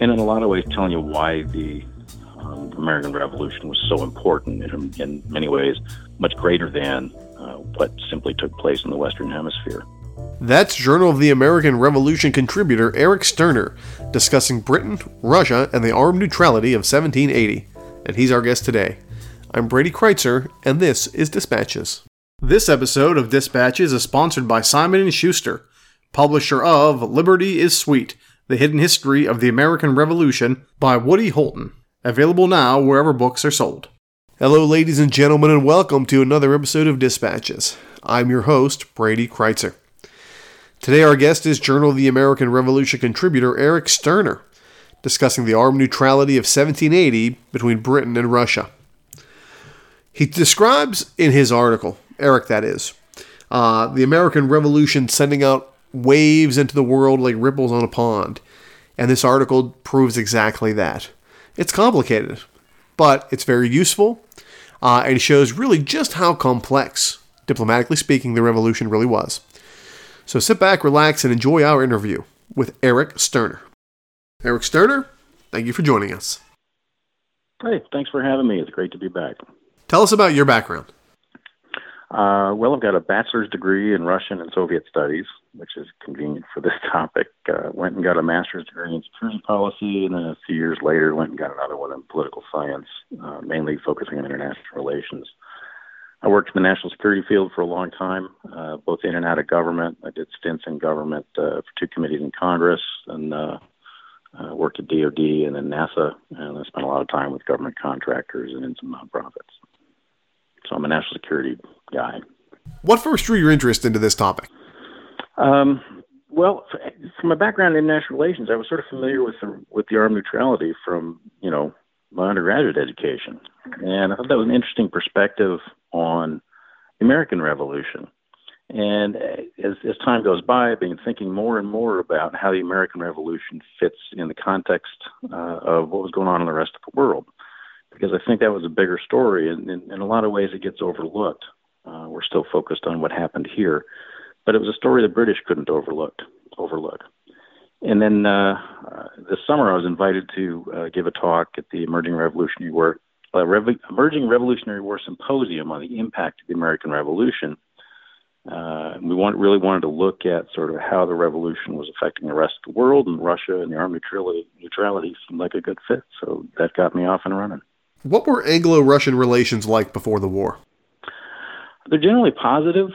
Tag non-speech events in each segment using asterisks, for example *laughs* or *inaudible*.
And in a lot of ways telling you why the um, American Revolution was so important in, in many ways, much greater than uh, what simply took place in the Western Hemisphere. That's Journal of the American Revolution contributor Eric Sterner discussing Britain, Russia, and the armed neutrality of 1780. And he's our guest today. I'm Brady Crytzer, and this is Dispatches. This episode of Dispatches is sponsored by Simon & Schuster, publisher of Liberty is Sweet – the Hidden History of the American Revolution by Woody Holton. Available now wherever books are sold. Hello, ladies and gentlemen, and welcome to another episode of Dispatches. I'm your host, Brady Crytzer. Today, our guest is Journal of the American Revolution contributor Eric Sterner, discussing the armed neutrality of 1780 between Britain and Russia. He describes in his article, Eric, that is, uh, the American Revolution sending out waves into the world like ripples on a pond. And this article proves exactly that. It's complicated, but it's very useful uh, and shows really just how complex, diplomatically speaking, the revolution really was. So sit back, relax, and enjoy our interview with Eric Sterner. Eric Sterner, thank you for joining us. Hey, thanks for having me. It's great to be back. Tell us about your background. Uh, well, I've got a bachelor's degree in Russian and Soviet studies, which is convenient for this *laughs* topic. Uh, went and got a master's degree in security policy, and then a few years later went and got another one in political science, uh, mainly focusing on international relations. I worked in the national security field for a long time, uh, both in and out of government. I did stints in government uh, for two committees in Congress, and uh, uh, worked at DoD and then NASA, and I spent a lot of time with government contractors and in some nonprofits. So I'm a national security guy. What first drew your interest into this topic? Um, well, from my background in international relations, I was sort of familiar with the, with the armed neutrality from you know my undergraduate education, and I thought that was an interesting perspective on the American Revolution. And as, as time goes by, I've been thinking more and more about how the American Revolution fits in the context uh, of what was going on in the rest of the world because I think that was a bigger story, and in, in a lot of ways it gets overlooked. Uh, we're still focused on what happened here, but it was a story the British couldn't overlook. Overlook. And then uh, uh, this summer, I was invited to uh, give a talk at the Emerging Revolutionary War uh, Rev- Emerging Revolutionary War Symposium on the impact of the American Revolution. Uh, we want, really wanted to look at sort of how the revolution was affecting the rest of the world, and Russia and the armed neutrality, neutrality seemed like a good fit. So that got me off and running. What were Anglo Russian relations like before the war? They're generally positive,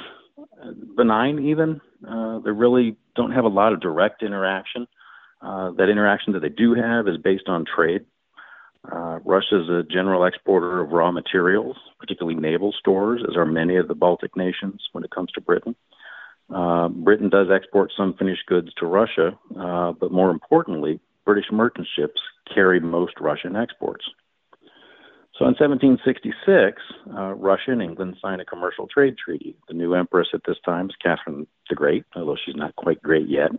benign, even. Uh, they really don't have a lot of direct interaction. Uh, that interaction that they do have is based on trade. Uh, Russia is a general exporter of raw materials, particularly naval stores, as are many of the Baltic nations when it comes to Britain. Uh, Britain does export some finished goods to Russia, uh, but more importantly, British merchant ships carry most Russian exports. So in 1766, uh, Russia and England signed a commercial trade treaty. The new empress at this time is Catherine the Great, although she's not quite great yet.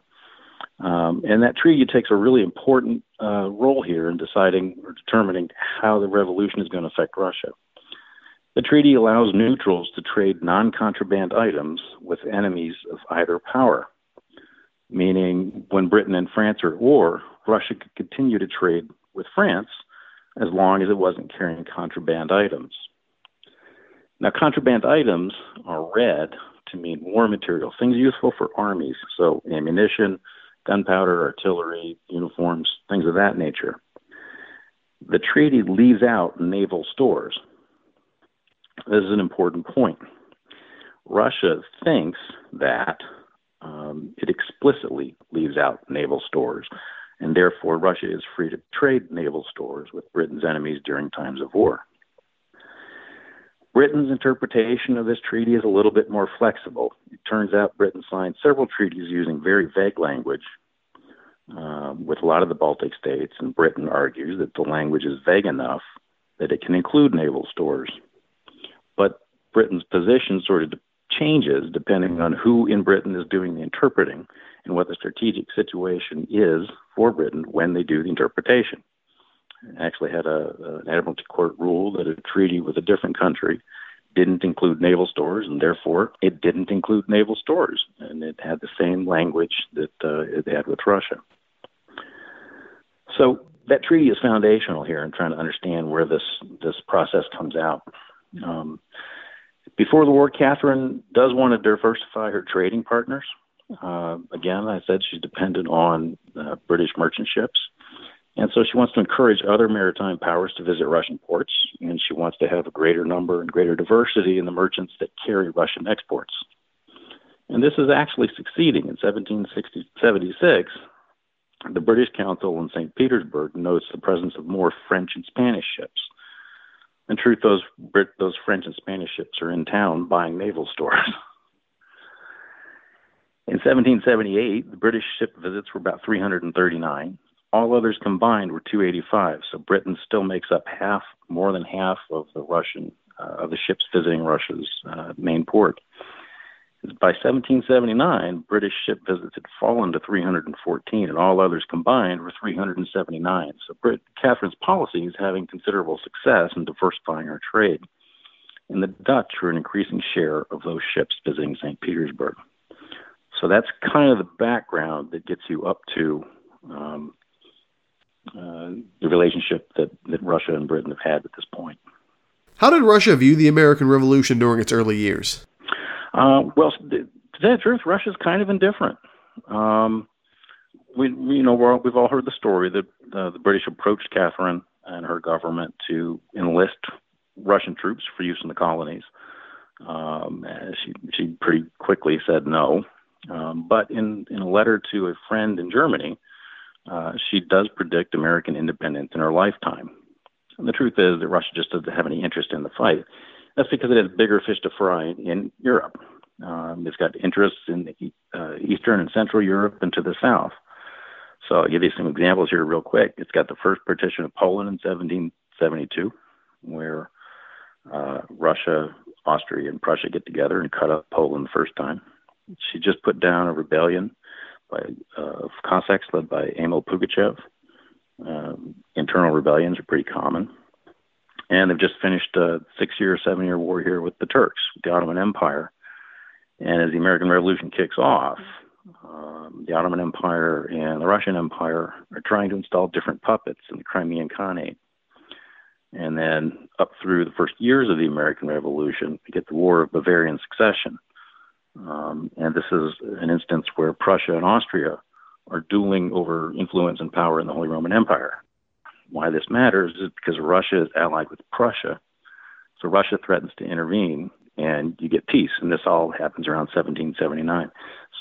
Um, and that treaty takes a really important uh, role here in deciding or determining how the revolution is going to affect Russia. The treaty allows neutrals to trade non contraband items with enemies of either power, meaning when Britain and France are at war, Russia could continue to trade with France as long as it wasn't carrying contraband items. Now, contraband items are read to mean war material, things useful for armies, so ammunition, gunpowder, artillery, uniforms, things of that nature. The treaty leaves out naval stores. This is an important point. Russia thinks that um, it explicitly leaves out naval stores and therefore Russia is free to trade naval stores with Britain's enemies during times of war. Britain's interpretation of this treaty is a little bit more flexible. It turns out Britain signed several treaties using very vague language, uh, with a lot of the Baltic states, and Britain argues that the language is vague enough that it can include naval stores. But Britain's position sort of changes depending on who in Britain is doing the interpreting and what the strategic situation is for Britain when they do the interpretation. Actually had a, an Admiralty Court rule that a treaty with a different country didn't include naval stores, and therefore it didn't include naval stores, and it had the same language that uh, it had with Russia. So that treaty is foundational here in trying to understand where this this process comes out. Um, before the war, Catherine does want to diversify her trading partners. Uh, again, I said she's dependent on uh, British merchant ships. And so she wants to encourage other maritime powers to visit Russian ports, and she wants to have a greater number and greater diversity in the merchants that carry Russian exports. And this is actually succeeding. In 1776, the British Consul in St. Petersburg notes the presence of more French and Spanish ships. In truth, those those French and Spanish ships are in town buying naval stores. *laughs* in 1778, the British ship visits were about 339. All others combined were 285. So Britain still makes up half, more than half of the Russian uh, of the ships visiting Russia's uh, main port. By 1779, British ship visits had fallen to 314, and all others combined were 379. So Brit- Catherine's policy is having considerable success in diversifying her trade, and the Dutch are an increasing share of those ships visiting St. Petersburg. So that's kind of the background that gets you up to um, uh, the relationship that, that Russia and Britain have had at this point. How did Russia view the American Revolution during its early years? Uh, well, to tell the truth, Russia's kind of indifferent. Um, we, you know, we have all heard the story that uh, the British approached Catherine and her government to enlist Russian troops for use in the colonies. Um, she she pretty quickly said no. Um, but in in a letter to a friend in Germany, uh, she does predict American independence in her lifetime. And the truth is that Russia just doesn't have any interest in the fight. That's because it has bigger fish to fry in Europe. Um, it's got interests in uh, Eastern and Central Europe and to the south. So I'll give you some examples here real quick. It's got the first partition of Poland in 1772, where uh, Russia, Austria, and Prussia get together and cut up Poland the first time. She just put down a rebellion by uh, Cossacks led by Emil Pugachev. Um, internal rebellions are pretty common. And they've just finished a six year, seven year war here with the Turks, the Ottoman Empire. And as the American Revolution kicks off, um, the Ottoman Empire and the Russian Empire are trying to install different puppets in the Crimean Khanate. And then up through the first years of the American Revolution, we get the War of Bavarian Succession, um, and this is an instance where Prussia and Austria are dueling over influence and power in the Holy Roman Empire. Why this matters is because Russia is allied with Prussia. So Russia threatens to intervene and you get peace. And this all happens around 1779.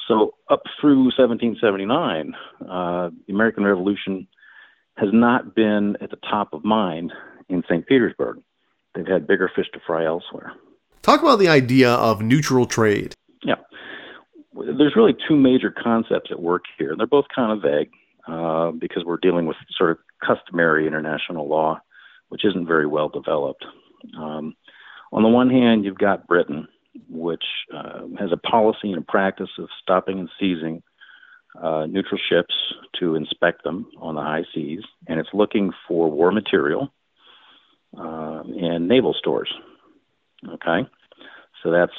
So up through 1779, uh, the American Revolution has not been at the top of mind in St. Petersburg. They've had bigger fish to fry elsewhere. Talk about the idea of neutral trade. Yeah. There's really two major concepts at work here. And they're both kind of vague uh, because we're dealing with sort of customary international law, which isn't very well developed. Um, on the one hand, you've got Britain, which uh, has a policy and a practice of stopping and seizing uh, neutral ships to inspect them on the high seas, and it's looking for war material uh, and naval stores. Okay, so that's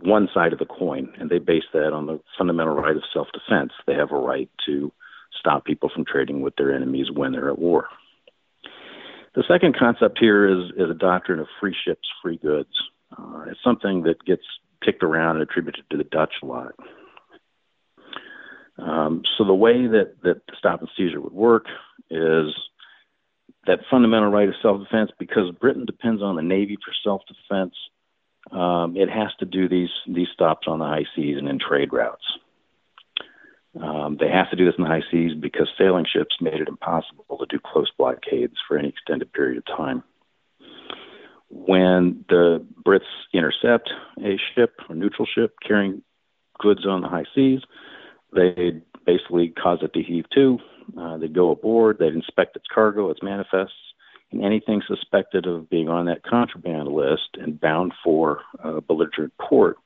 one side of the coin, and they base that on the fundamental right of self defense. They have a right to stop people from trading with their enemies when they're at war. The second concept here is, is a doctrine of free ships, free goods. Uh, it's something that gets kicked around and attributed to the Dutch a lot. Um, so the way that, that the stop and seizure would work is that fundamental right of self-defense, because Britain depends on the Navy for self-defense, um, it has to do these these stops on the high seas and in trade routes. Um, they have to do this in the high seas because sailing ships made it impossible to do close blockades for any extended period of time. When the Brits intercept a ship a neutral ship carrying goods on the high seas, they basically cause it to heave to. Uh, they'd go aboard, they'd inspect its cargo, its manifests, and anything suspected of being on that contraband list and bound for a belligerent port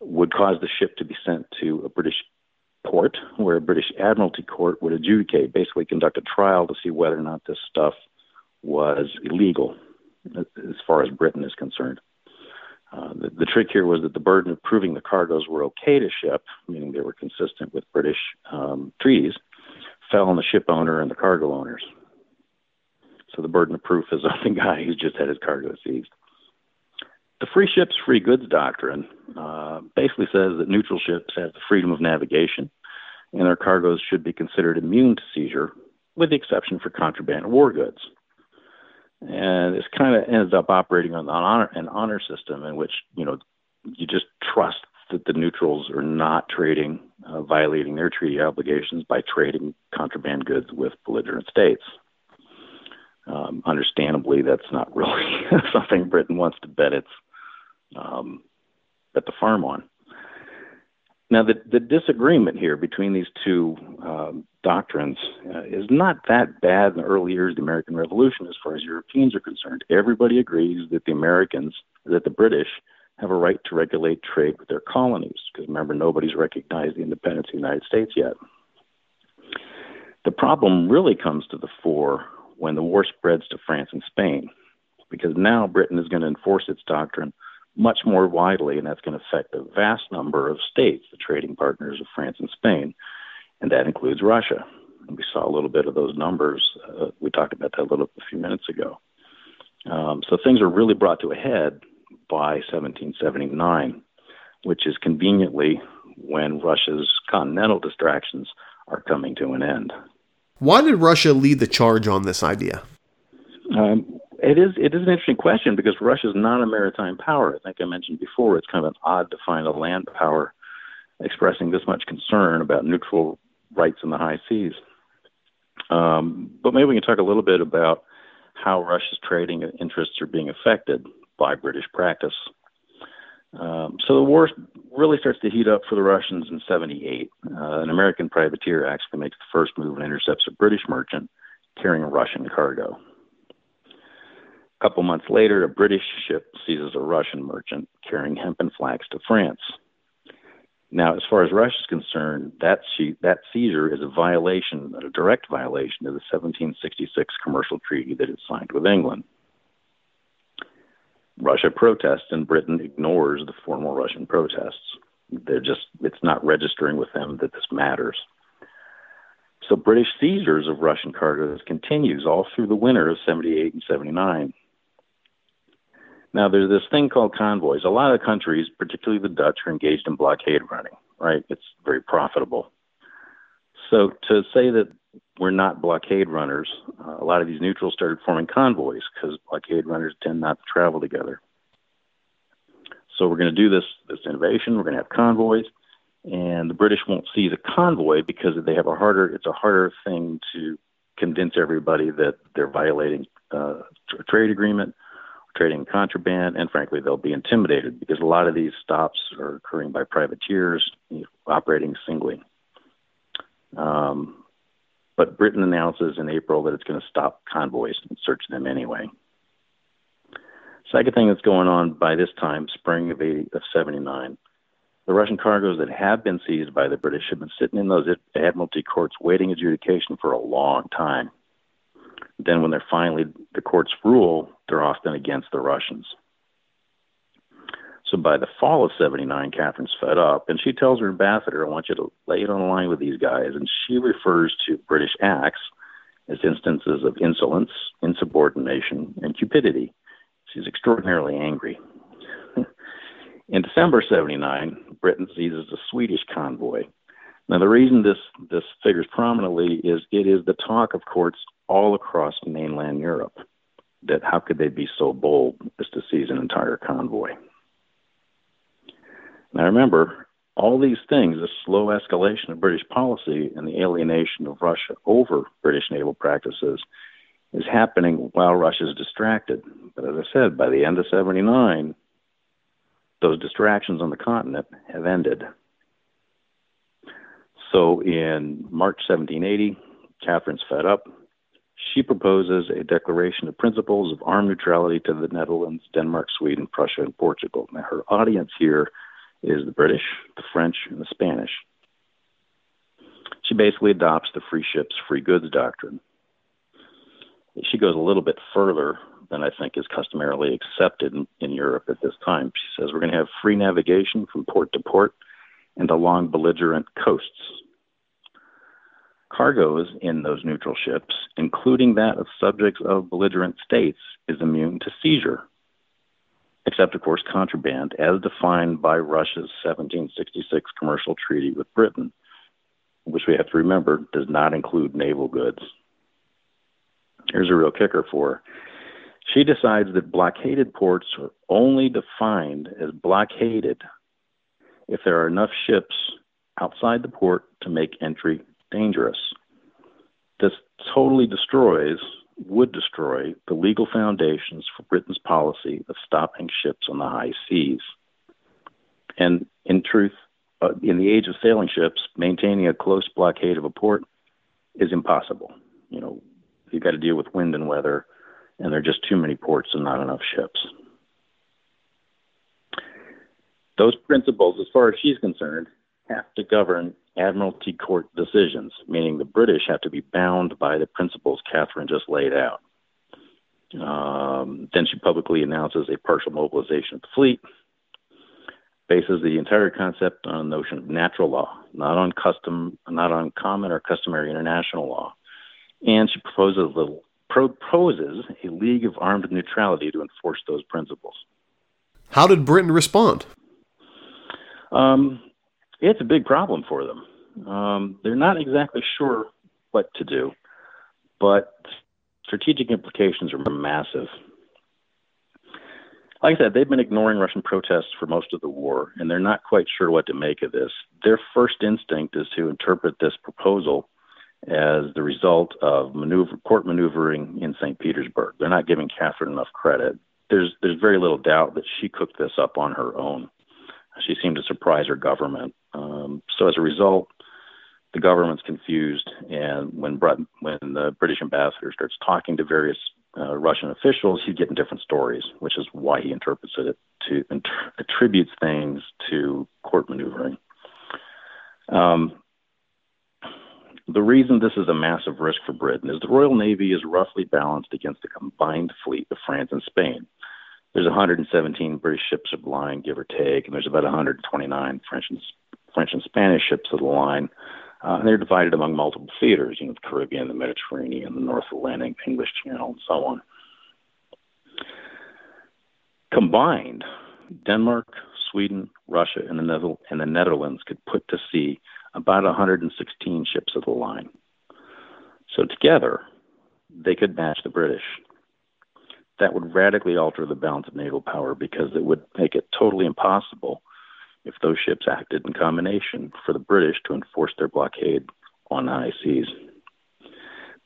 would cause the ship to be sent to a British port where a British Admiralty court would adjudicate, basically conduct a trial to see whether or not this stuff was illegal as far as Britain is concerned. Uh, the, the, trick here was that the burden of proving the cargoes were okay to ship, meaning they were consistent with British um, treaties, fell on the ship owner and the cargo owners. So the burden of proof is *laughs* on the guy who's just had his cargo seized. The free ships, free goods doctrine uh, basically says that neutral ships have the freedom of navigation and their cargoes should be considered immune to seizure, with the exception for contraband war goods. And this kind of ends up operating on an honor, an honor system in which you know you just trust that the neutrals are not trading, uh, violating their treaty obligations by trading contraband goods with belligerent states. Um, understandably, that's not really *laughs* something Britain wants to bet its um, bet the farm on. Now, the, the disagreement here between these two um, doctrines uh, is not that bad in the early years of the American Revolution as far as Europeans are concerned. Everybody agrees that the Americans, that the British, have a right to regulate trade with their colonies, because remember, nobody's recognized the independence of the United States yet. The problem really comes to the fore when the war spreads to France and Spain, because now Britain is going to enforce its doctrine much more widely, and that's going to affect a vast number of states, the trading partners of France and Spain, and that includes Russia. And we saw a little bit of those numbers. Uh, we talked about that a little a few minutes ago. Um, so things are really brought to a head by 1779, which is conveniently when Russia's continental distractions are coming to an end. Why did Russia lead the charge on this idea? Um, it is it is an interesting question because Russia is not a maritime power. I think I mentioned before it's kind of an odd to find a land power expressing this much concern about neutral rights in the high seas. Um, but maybe we can talk a little bit about how Russia's trading interests are being affected by British practice. Um, so the war really starts to heat up for the Russians in 78. Uh, an American privateer actually makes the first move and intercepts a British merchant carrying a Russian cargo. A couple months later, a British ship seizes a Russian merchant carrying hemp and flax to France. Now, as far as Russia is concerned, that, she, that seizure is a violation, a direct violation of the 1766 commercial treaty that it signed with England. Russia protests, and Britain ignores the formal Russian protests. They're just, it's not registering with them that this matters. So British seizures of Russian cargoes continues all through the winter of 78 and 79. Now, there's this thing called convoys. A lot of countries, particularly the Dutch, are engaged in blockade running, right? It's very profitable. So to say that we're not blockade runners, uh, a lot of these neutrals started forming convoys because blockade runners tend not to travel together. So we're going to do this this innovation. We're going to have convoys, and the British won't seize a convoy because they have a harder. It's a harder thing to convince everybody that they're violating uh, a trade agreement trading contraband, and frankly, they'll be intimidated because a lot of these stops are occurring by privateers operating singly. Um, but Britain announces in April that it's going to stop convoys and search them anyway. Second thing that's going on by this time, spring of, 80, of 79, the Russian cargoes that have been seized by the British have been sitting in those admiralty courts waiting adjudication for a long time. Then, when they're finally the courts rule, they're often against the Russians. So by the fall of 79, Catherine's fed up, and she tells her ambassador, I want you to lay it on the line with these guys. And she refers to British acts as instances of insolence, insubordination, and cupidity. She's extraordinarily angry. *laughs* In December 79, Britain seizes a Swedish convoy. Now, the reason this, this figures prominently is it is the talk of courts all across mainland Europe that how could they be so bold as to seize an entire convoy? Now remember, all these things, the slow escalation of British policy and the alienation of Russia over British naval practices, is happening while Russia is distracted. But as I said, by the end of 79, those distractions on the continent have ended. So in March 1780, Catherine's fed up. She proposes a declaration of principles of armed neutrality to the Netherlands, Denmark, Sweden, Prussia, and Portugal. Now, her audience here is the British, the French, and the Spanish. She basically adopts the free ships, free goods doctrine. She goes a little bit further than I think is customarily accepted in, in Europe at this time. She says we're going to have free navigation from port to port and along belligerent coasts. Cargoes in those neutral ships, including that of subjects of belligerent states, is immune to seizure, except, of course, contraband, as defined by Russia's 1766 commercial treaty with Britain, which we have to remember does not include naval goods. Here's a real kicker for her. She decides that blockaded ports are only defined as blockaded if there are enough ships outside the port to make entry dangerous. This totally destroys, would destroy, the legal foundations for Britain's policy of stopping ships on the high seas. And in truth, uh, in the age of sailing ships, maintaining a close blockade of a port is impossible. You know, you've got to deal with wind and weather, and there are just too many ports and not enough ships. Those principles, as far as she's concerned, have to govern Admiralty Court decisions, meaning the British have to be bound by the principles Catherine just laid out. Um, then she publicly announces a partial mobilization of the fleet, bases the entire concept on the notion of natural law, not on custom, not on common or customary international law, and she proposes a, proposes a league of armed neutrality to enforce those principles. How did Britain respond? Um, it's a big problem for them. Um, they're not exactly sure what to do, but strategic implications are massive. Like I said, they've been ignoring Russian protests for most of the war, and they're not quite sure what to make of this. Their first instinct is to interpret this proposal as the result of maneuver, court maneuvering in St. Petersburg. They're not giving Catherine enough credit. There's there's very little doubt that she cooked this up on her own. She seemed to surprise her government. Um, so as a result, the government's confused, and when when the British ambassador starts talking to various uh, Russian officials, he's getting different stories, which is why he interprets it to inter- attributes things to court maneuvering. Um, the reason this is a massive risk for Britain is the Royal Navy is roughly balanced against the combined fleet of France and Spain. There's 117 British ships of line, give or take, and there's about 129 French and French and Spanish ships of the line. Uh, and they're divided among multiple theaters, you know, the Caribbean, the Mediterranean, the North Atlantic, English Channel, and so on. Combined, Denmark, Sweden, Russia, and the, and the Netherlands could put to sea about 116 ships of the line. So together, they could match the British. That would radically alter the balance of naval power because it would make it totally impossible if those ships acted in combination for the British to enforce their blockade on the high seas.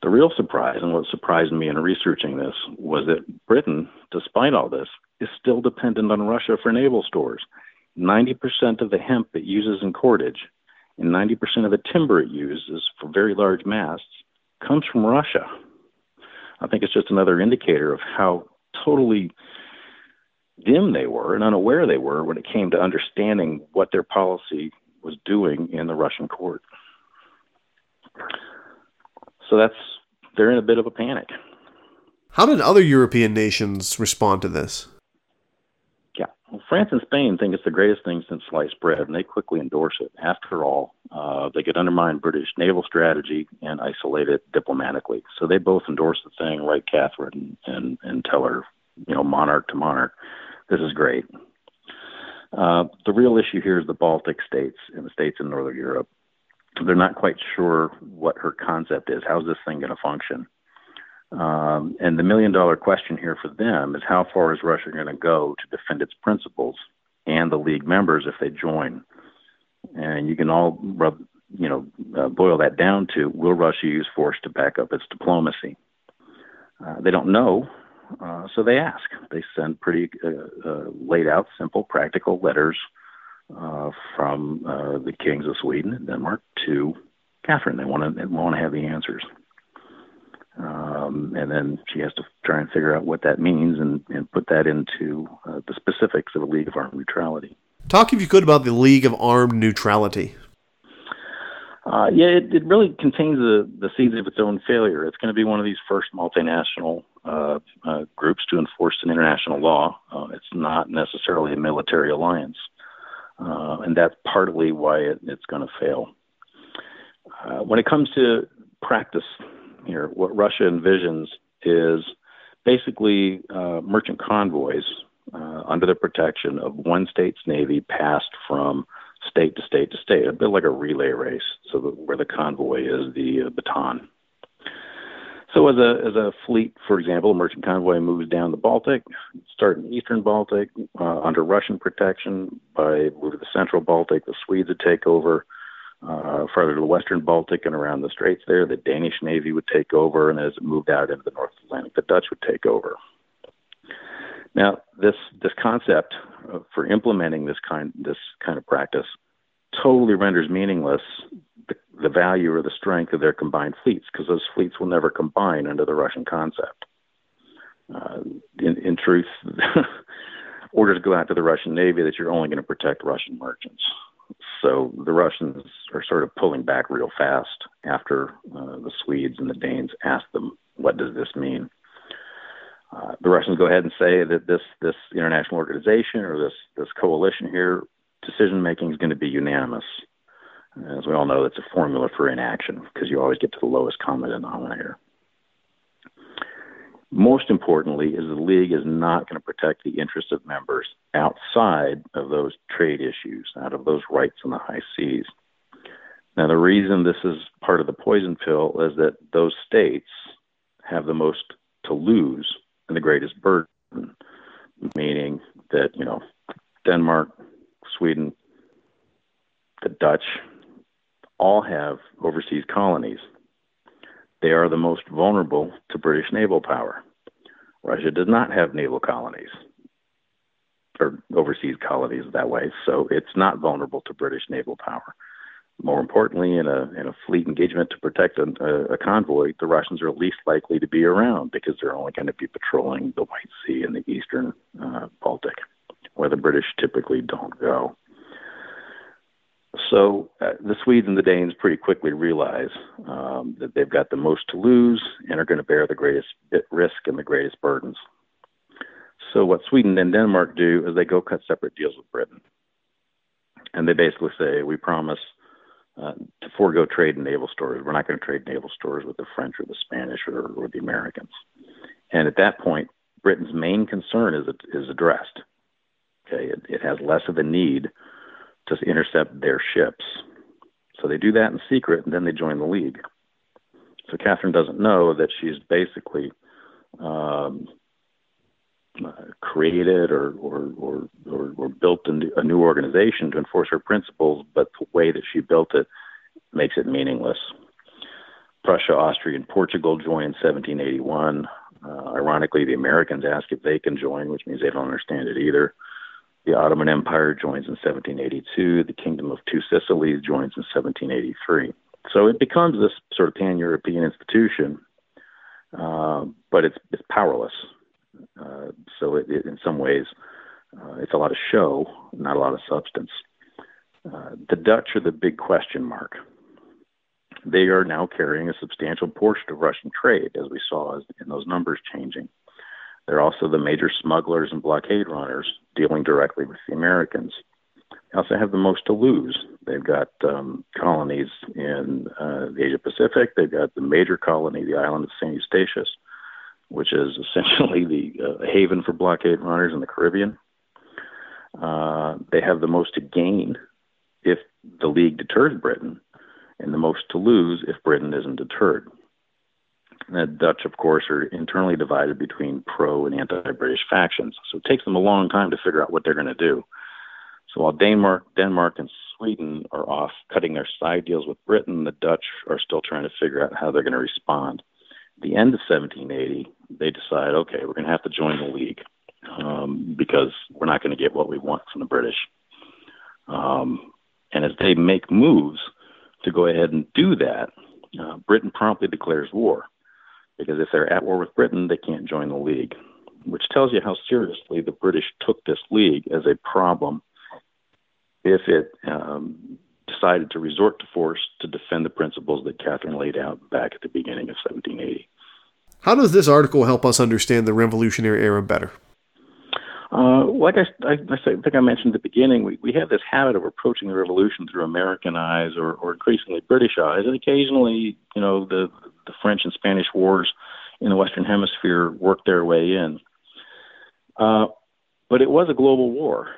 The real surprise, and what surprised me in researching this, was that Britain, despite all this, is still dependent on Russia for naval stores. 90% of the hemp it uses in cordage and 90% of the timber it uses for very large masts comes from Russia. I think it's just another indicator of how totally dim they were and unaware they were when it came to understanding what their policy was doing in the Russian court. So that's they're in a bit of a panic. How did other European nations respond to this? Well, France and Spain think it's the greatest thing since sliced bread, and they quickly endorse it. After all, uh, they could undermine British naval strategy and isolate it diplomatically. So they both endorse the thing, write Catherine and, and tell her, you know, monarch to monarch, this is great. Uh, the real issue here is the Baltic states and the states in Northern Europe. They're not quite sure what her concept is. How's this thing going to function? Um, and the million dollar question here for them is how far is Russia going to go to defend its principles and the league members if they join? And you can all rub, you know, uh, boil that down to will Russia use force to back up its diplomacy? Uh, they don't know, uh, so they ask. They send pretty uh, uh, laid out, simple, practical letters uh, from uh, the kings of Sweden and Denmark to Catherine. They want to want to have the answers, um, and then she has to try and figure out what that means and, and put that into uh, the specifics of the League of Armed Neutrality. Talk, if you could, about the League of Armed Neutrality. Uh, yeah, it, it really contains the, the seeds of its own failure. It's going to be one of these first multinational uh, uh, groups to enforce an international law. Uh, it's not necessarily a military alliance, uh, and that's partly why it, it's going to fail. Uh, when it comes to practice here, what Russia envisions is basically merchant convoys under the protection of one state's navy passed from state to state to state, a bit like a relay race. So the, where the convoy is the uh, baton. So as a as a fleet, for example, a merchant convoy moves down the Baltic, start in the eastern Baltic uh, under Russian protection. By move to the central Baltic, the Swedes would take over. Uh, farther to the western Baltic and around the straits there, the Danish Navy would take over, and as it moved out into the North Atlantic, the Dutch would take over. Now, this this concept for implementing this kind this kind of practice totally renders meaningless the, value or the strength of their combined fleets because those fleets will never combine under the Russian concept. Uh, in, in truth, *laughs* orders go out to the Russian Navy that you're only going to protect Russian merchants. So the Russians are sort of pulling back real fast after uh, the Swedes and the Danes ask them, "What does this mean?" Uh, the Russians go ahead and say that this this international organization or this this coalition here decision making is going to be unanimous. As we all know, that's a formula for inaction because you always get to the lowest common denominator. Most importantly, is the league is not going to protect the interests of members outside of those trade issues, out of those rights in the high seas. Now, the reason this is part of the poison pill is that those states have the most to lose and the greatest burden, meaning that, you know, Denmark, Sweden, the Dutch all have overseas colonies. They are the most vulnerable to British naval power. Russia does not have naval colonies or overseas colonies that way, so it's not vulnerable to British naval power. More importantly, in a in a fleet engagement to protect a, a, convoy, the Russians are least likely to be around because they're only going to be patrolling the White Sea and the eastern uh, Baltic, where the British typically don't go. So uh, the Swedes and the Danes pretty quickly realize um, that they've got the most to lose and are going to bear the greatest risk and the greatest burdens. So what Sweden and Denmark do is they go cut separate deals with Britain, and they basically say, "We promise uh, to forego trade in naval stores. We're not going to trade naval stores with the French or the Spanish or, or the Americans. And at that point, Britain's main concern is is addressed. Okay, it, it has less of a need to intercept their ships. So they do that in secret, and then they join the league. So Catherine doesn't know that she's basically um, uh, created or or, or, or, or built a new, a new organization to enforce her principles, but the way that she built it makes it meaningless. Prussia, Austria, and Portugal join in 1781. Uh, ironically, the Americans ask if they can join, which means they don't understand it either. The Ottoman Empire joins in 1782. The Kingdom of Two Sicilies joins in 1783. So it becomes this sort of pan-European institution, uh, but it's it's powerless. Uh, so it, it, in some ways, uh, it's a lot of show, not a lot of substance. Uh, the Dutch are the big question mark. They are now carrying a substantial portion of Russian trade, as we saw in those numbers changing. They're also the major smugglers and blockade runners dealing directly with the Americans. They also have the most to lose. They've got um, colonies in uh, the Asia Pacific. They've got the major colony, the island of St. Eustatius, which is *laughs* essentially the uh, haven for blockade runners in the Caribbean. Uh, they have the most to gain if the League deters Britain, and the most to lose if Britain isn't deterred. The Dutch, of course, are internally divided between pro and anti British factions, so it takes them a long time to figure out what they're going to do. So while Denmark, Denmark and Sweden are off cutting their side deals with Britain, the Dutch are still trying to figure out how they're going to respond At the end of 1780, they decide, okay, we're going to have to join the league um, because we're not going to get what we want from the British. Um, and as they make moves to go ahead and do that, uh, Britain promptly declares war. Because if they're at war with Britain, they can't join the League, which tells you how seriously the British took this League as a problem if it um, decided to resort to force to defend the principles that Catherine laid out back at the beginning of 1780. How does this article help us understand the Revolutionary Era better? Uh, like I, I, I, think I mentioned at the beginning, we, we have this habit of approaching the revolution through American eyes or, or increasingly British eyes, and occasionally, you know, the the French and Spanish wars in the Western Hemisphere worked their way in. Uh, but it was a global war.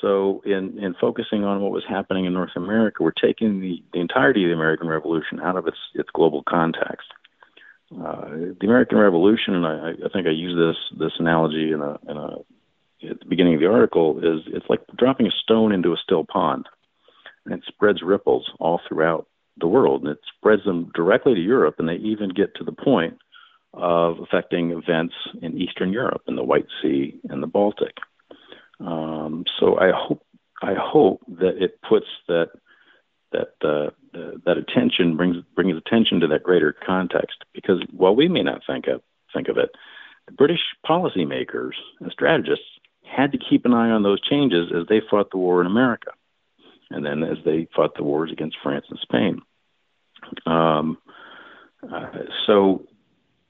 So, in, in focusing on what was happening in North America, we're taking the, the entirety of the American Revolution out of its, its global context. Uh, the American Revolution, and I, I think I use this this analogy in a, in a at the beginning of the article is it's like dropping a stone into a still pond, and it spreads ripples all throughout the world, and it spreads them directly to Europe, and they even get to the point of affecting events in Eastern Europe, in the White Sea and the Baltic. Um, so I hope I hope that it puts that that uh, uh, that attention brings brings attention to that greater context because while we may not think of think of it, the British policymakers and strategists had to keep an eye on those changes as they fought the war in America, and then as they fought the wars against France and Spain. Um, uh, so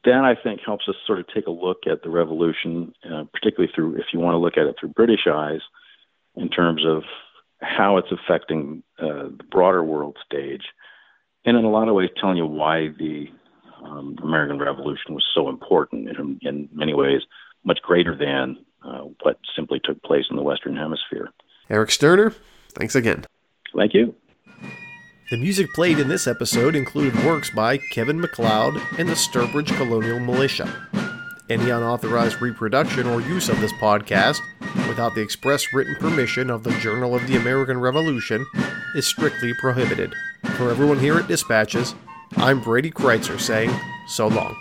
that I think helps us sort of take a look at the revolution, uh, particularly through, if you want to look at it through British eyes, in terms of how it's affecting uh, the broader world stage, and in a lot of ways telling you why the um, American Revolution was so important in, in many ways, much greater than uh, what simply took place in the Western Hemisphere. Eric Sterner, thanks again. Thank you. The music played in this episode included works by Kevin MacLeod and the Sturbridge Colonial Militia. Any unauthorized reproduction or use of this podcast, without the express written permission of the Journal of the American Revolution, is strictly prohibited. For everyone here at Dispatches, I'm Brady Crytzer saying so long.